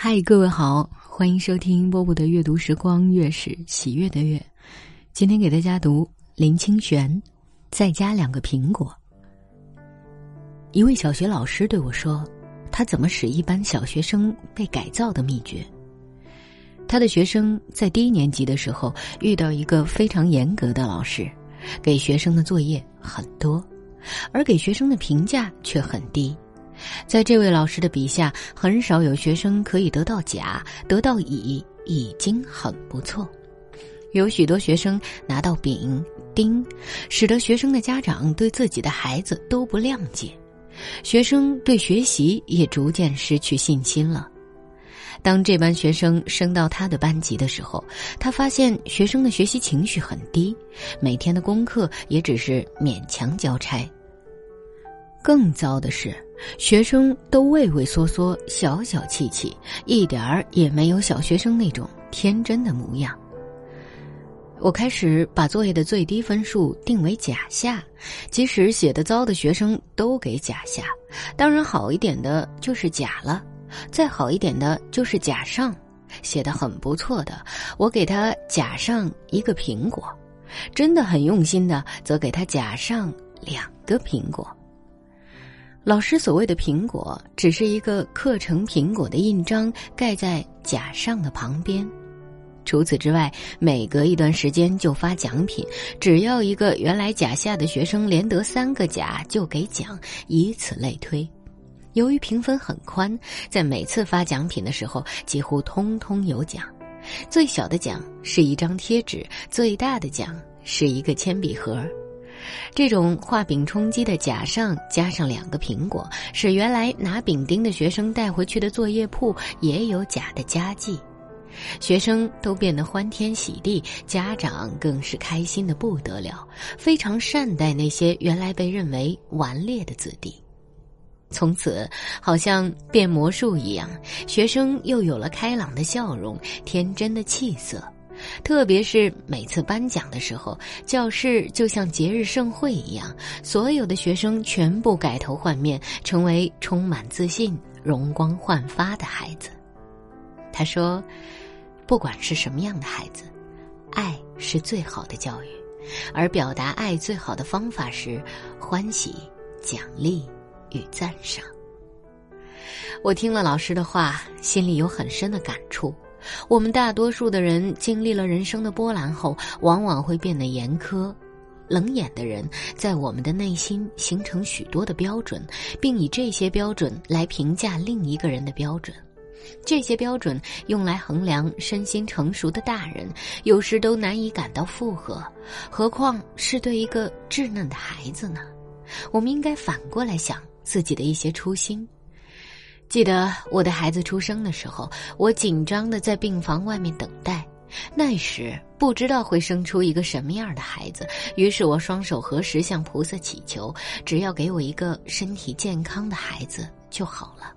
嗨，各位好，欢迎收听波波的阅读时光，月是喜悦的月。今天给大家读林清玄，再加两个苹果。一位小学老师对我说，他怎么使一班小学生被改造的秘诀。他的学生在低年级的时候遇到一个非常严格的老师，给学生的作业很多，而给学生的评价却很低。在这位老师的笔下，很少有学生可以得到甲，得到乙已经很不错。有许多学生拿到丙、丁，使得学生的家长对自己的孩子都不谅解，学生对学习也逐渐失去信心了。当这班学生升到他的班级的时候，他发现学生的学习情绪很低，每天的功课也只是勉强交差。更糟的是。学生都畏畏缩缩、小小气气，一点儿也没有小学生那种天真的模样。我开始把作业的最低分数定为甲下，即使写的糟的学生都给甲下，当然好一点的就是甲了，再好一点的就是甲上。写的很不错的，我给他甲上一个苹果；真的很用心的，则给他甲上两个苹果。老师所谓的苹果，只是一个课程苹果的印章盖在甲上的旁边。除此之外，每隔一段时间就发奖品，只要一个原来甲下的学生连得三个甲就给奖，以此类推。由于评分很宽，在每次发奖品的时候几乎通通有奖。最小的奖是一张贴纸，最大的奖是一个铅笔盒。这种画饼充饥的甲上加上两个苹果，使原来拿饼丁的学生带回去的作业簿也有甲的佳绩，学生都变得欢天喜地，家长更是开心的不得了，非常善待那些原来被认为顽劣的子弟。从此，好像变魔术一样，学生又有了开朗的笑容，天真的气色。特别是每次颁奖的时候，教室就像节日盛会一样，所有的学生全部改头换面，成为充满自信、容光焕发的孩子。他说：“不管是什么样的孩子，爱是最好的教育，而表达爱最好的方法是欢喜、奖励与赞赏。”我听了老师的话，心里有很深的感触。我们大多数的人经历了人生的波澜后，往往会变得严苛、冷眼的人，在我们的内心形成许多的标准，并以这些标准来评价另一个人的标准。这些标准用来衡量身心成熟的大人，有时都难以感到负荷，何况是对一个稚嫩的孩子呢？我们应该反过来想自己的一些初心。记得我的孩子出生的时候，我紧张的在病房外面等待。那时不知道会生出一个什么样的孩子，于是我双手合十向菩萨祈求，只要给我一个身体健康的孩子就好了。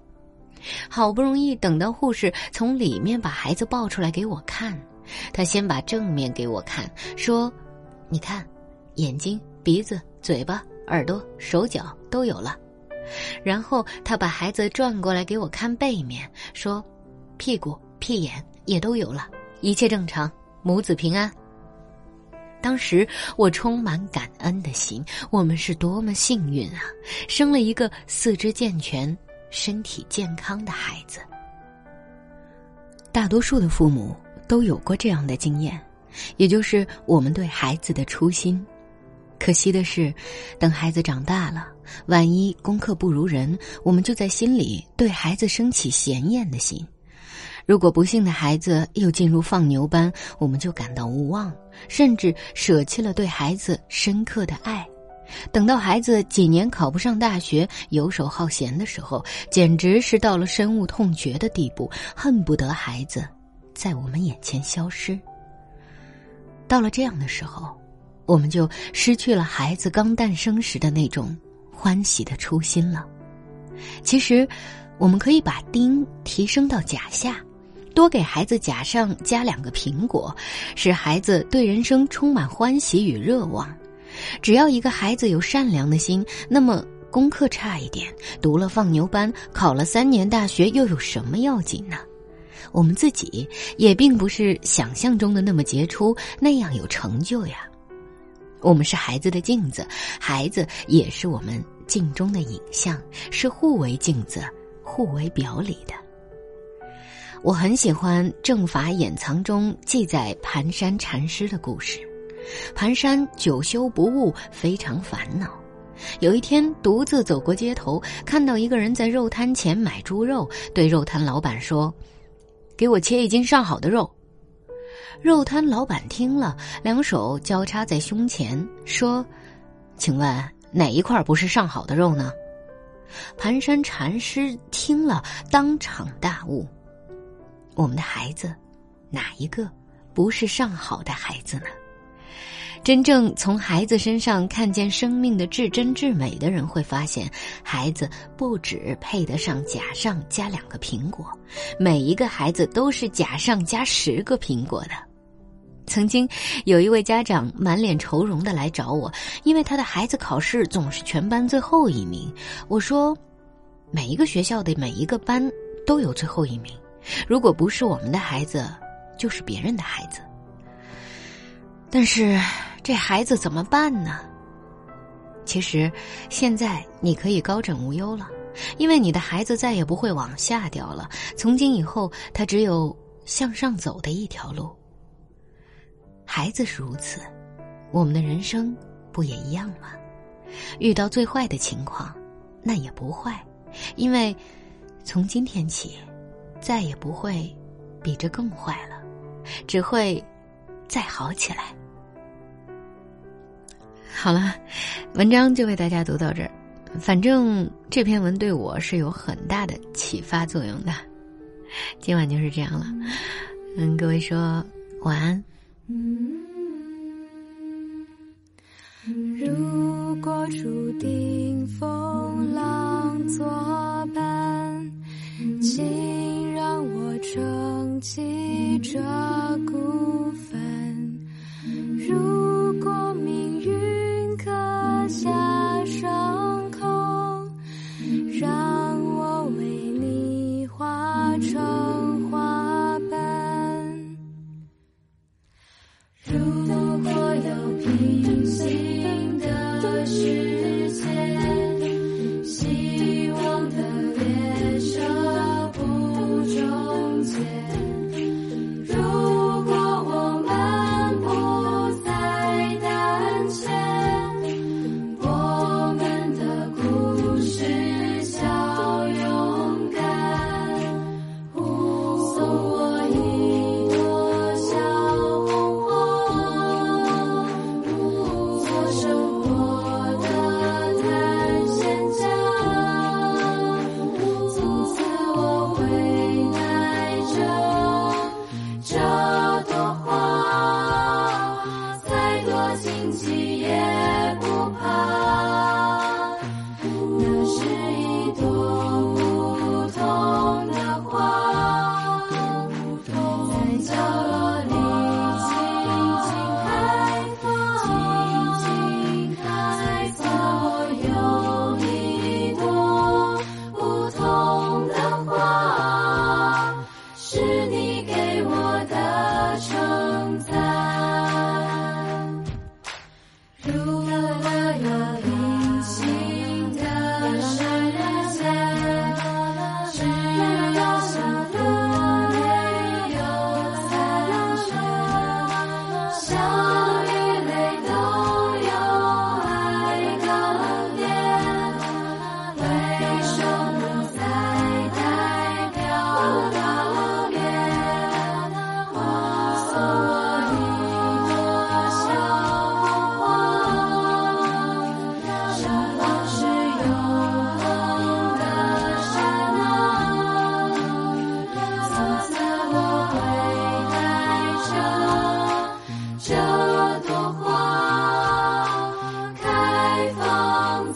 好不容易等到护士从里面把孩子抱出来给我看，他先把正面给我看，说：“你看，眼睛、鼻子、嘴巴、耳朵、手脚都有了。”然后他把孩子转过来给我看背面，说：“屁股、屁眼也都有了，一切正常，母子平安。”当时我充满感恩的心，我们是多么幸运啊，生了一个四肢健全、身体健康的孩子。大多数的父母都有过这样的经验，也就是我们对孩子的初心。可惜的是，等孩子长大了，万一功课不如人，我们就在心里对孩子升起嫌厌的心；如果不幸的孩子又进入放牛班，我们就感到无望，甚至舍弃了对孩子深刻的爱。等到孩子几年考不上大学、游手好闲的时候，简直是到了深恶痛绝的地步，恨不得孩子在我们眼前消失。到了这样的时候。我们就失去了孩子刚诞生时的那种欢喜的初心了。其实，我们可以把丁提升到甲下，多给孩子甲上加两个苹果，使孩子对人生充满欢喜与热望。只要一个孩子有善良的心，那么功课差一点，读了放牛班，考了三年大学又有什么要紧呢？我们自己也并不是想象中的那么杰出，那样有成就呀。我们是孩子的镜子，孩子也是我们镜中的影像，是互为镜子、互为表里的。我很喜欢《正法掩藏》中记载盘山禅师的故事。盘山久修不悟，非常烦恼。有一天，独自走过街头，看到一个人在肉摊前买猪肉，对肉摊老板说：“给我切一斤上好的肉。”肉摊老板听了，两手交叉在胸前，说：“请问哪一块不是上好的肉呢？”盘山禅师听了，当场大悟：“我们的孩子，哪一个不是上好的孩子呢？”真正从孩子身上看见生命的至真至美的人，会发现，孩子不止配得上甲上加两个苹果，每一个孩子都是甲上加十个苹果的。曾经有一位家长满脸愁容的来找我，因为他的孩子考试总是全班最后一名。我说，每一个学校的每一个班都有最后一名，如果不是我们的孩子，就是别人的孩子。但是。这孩子怎么办呢？其实，现在你可以高枕无忧了，因为你的孩子再也不会往下掉了。从今以后，他只有向上走的一条路。孩子是如此，我们的人生不也一样吗？遇到最坏的情况，那也不坏，因为从今天起，再也不会比这更坏了，只会再好起来。好了，文章就为大家读到这儿。反正这篇文对我是有很大的启发作用的。今晚就是这样了，嗯，各位说晚安。如果注定风浪作伴，请让我撑起这孤帆。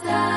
comes.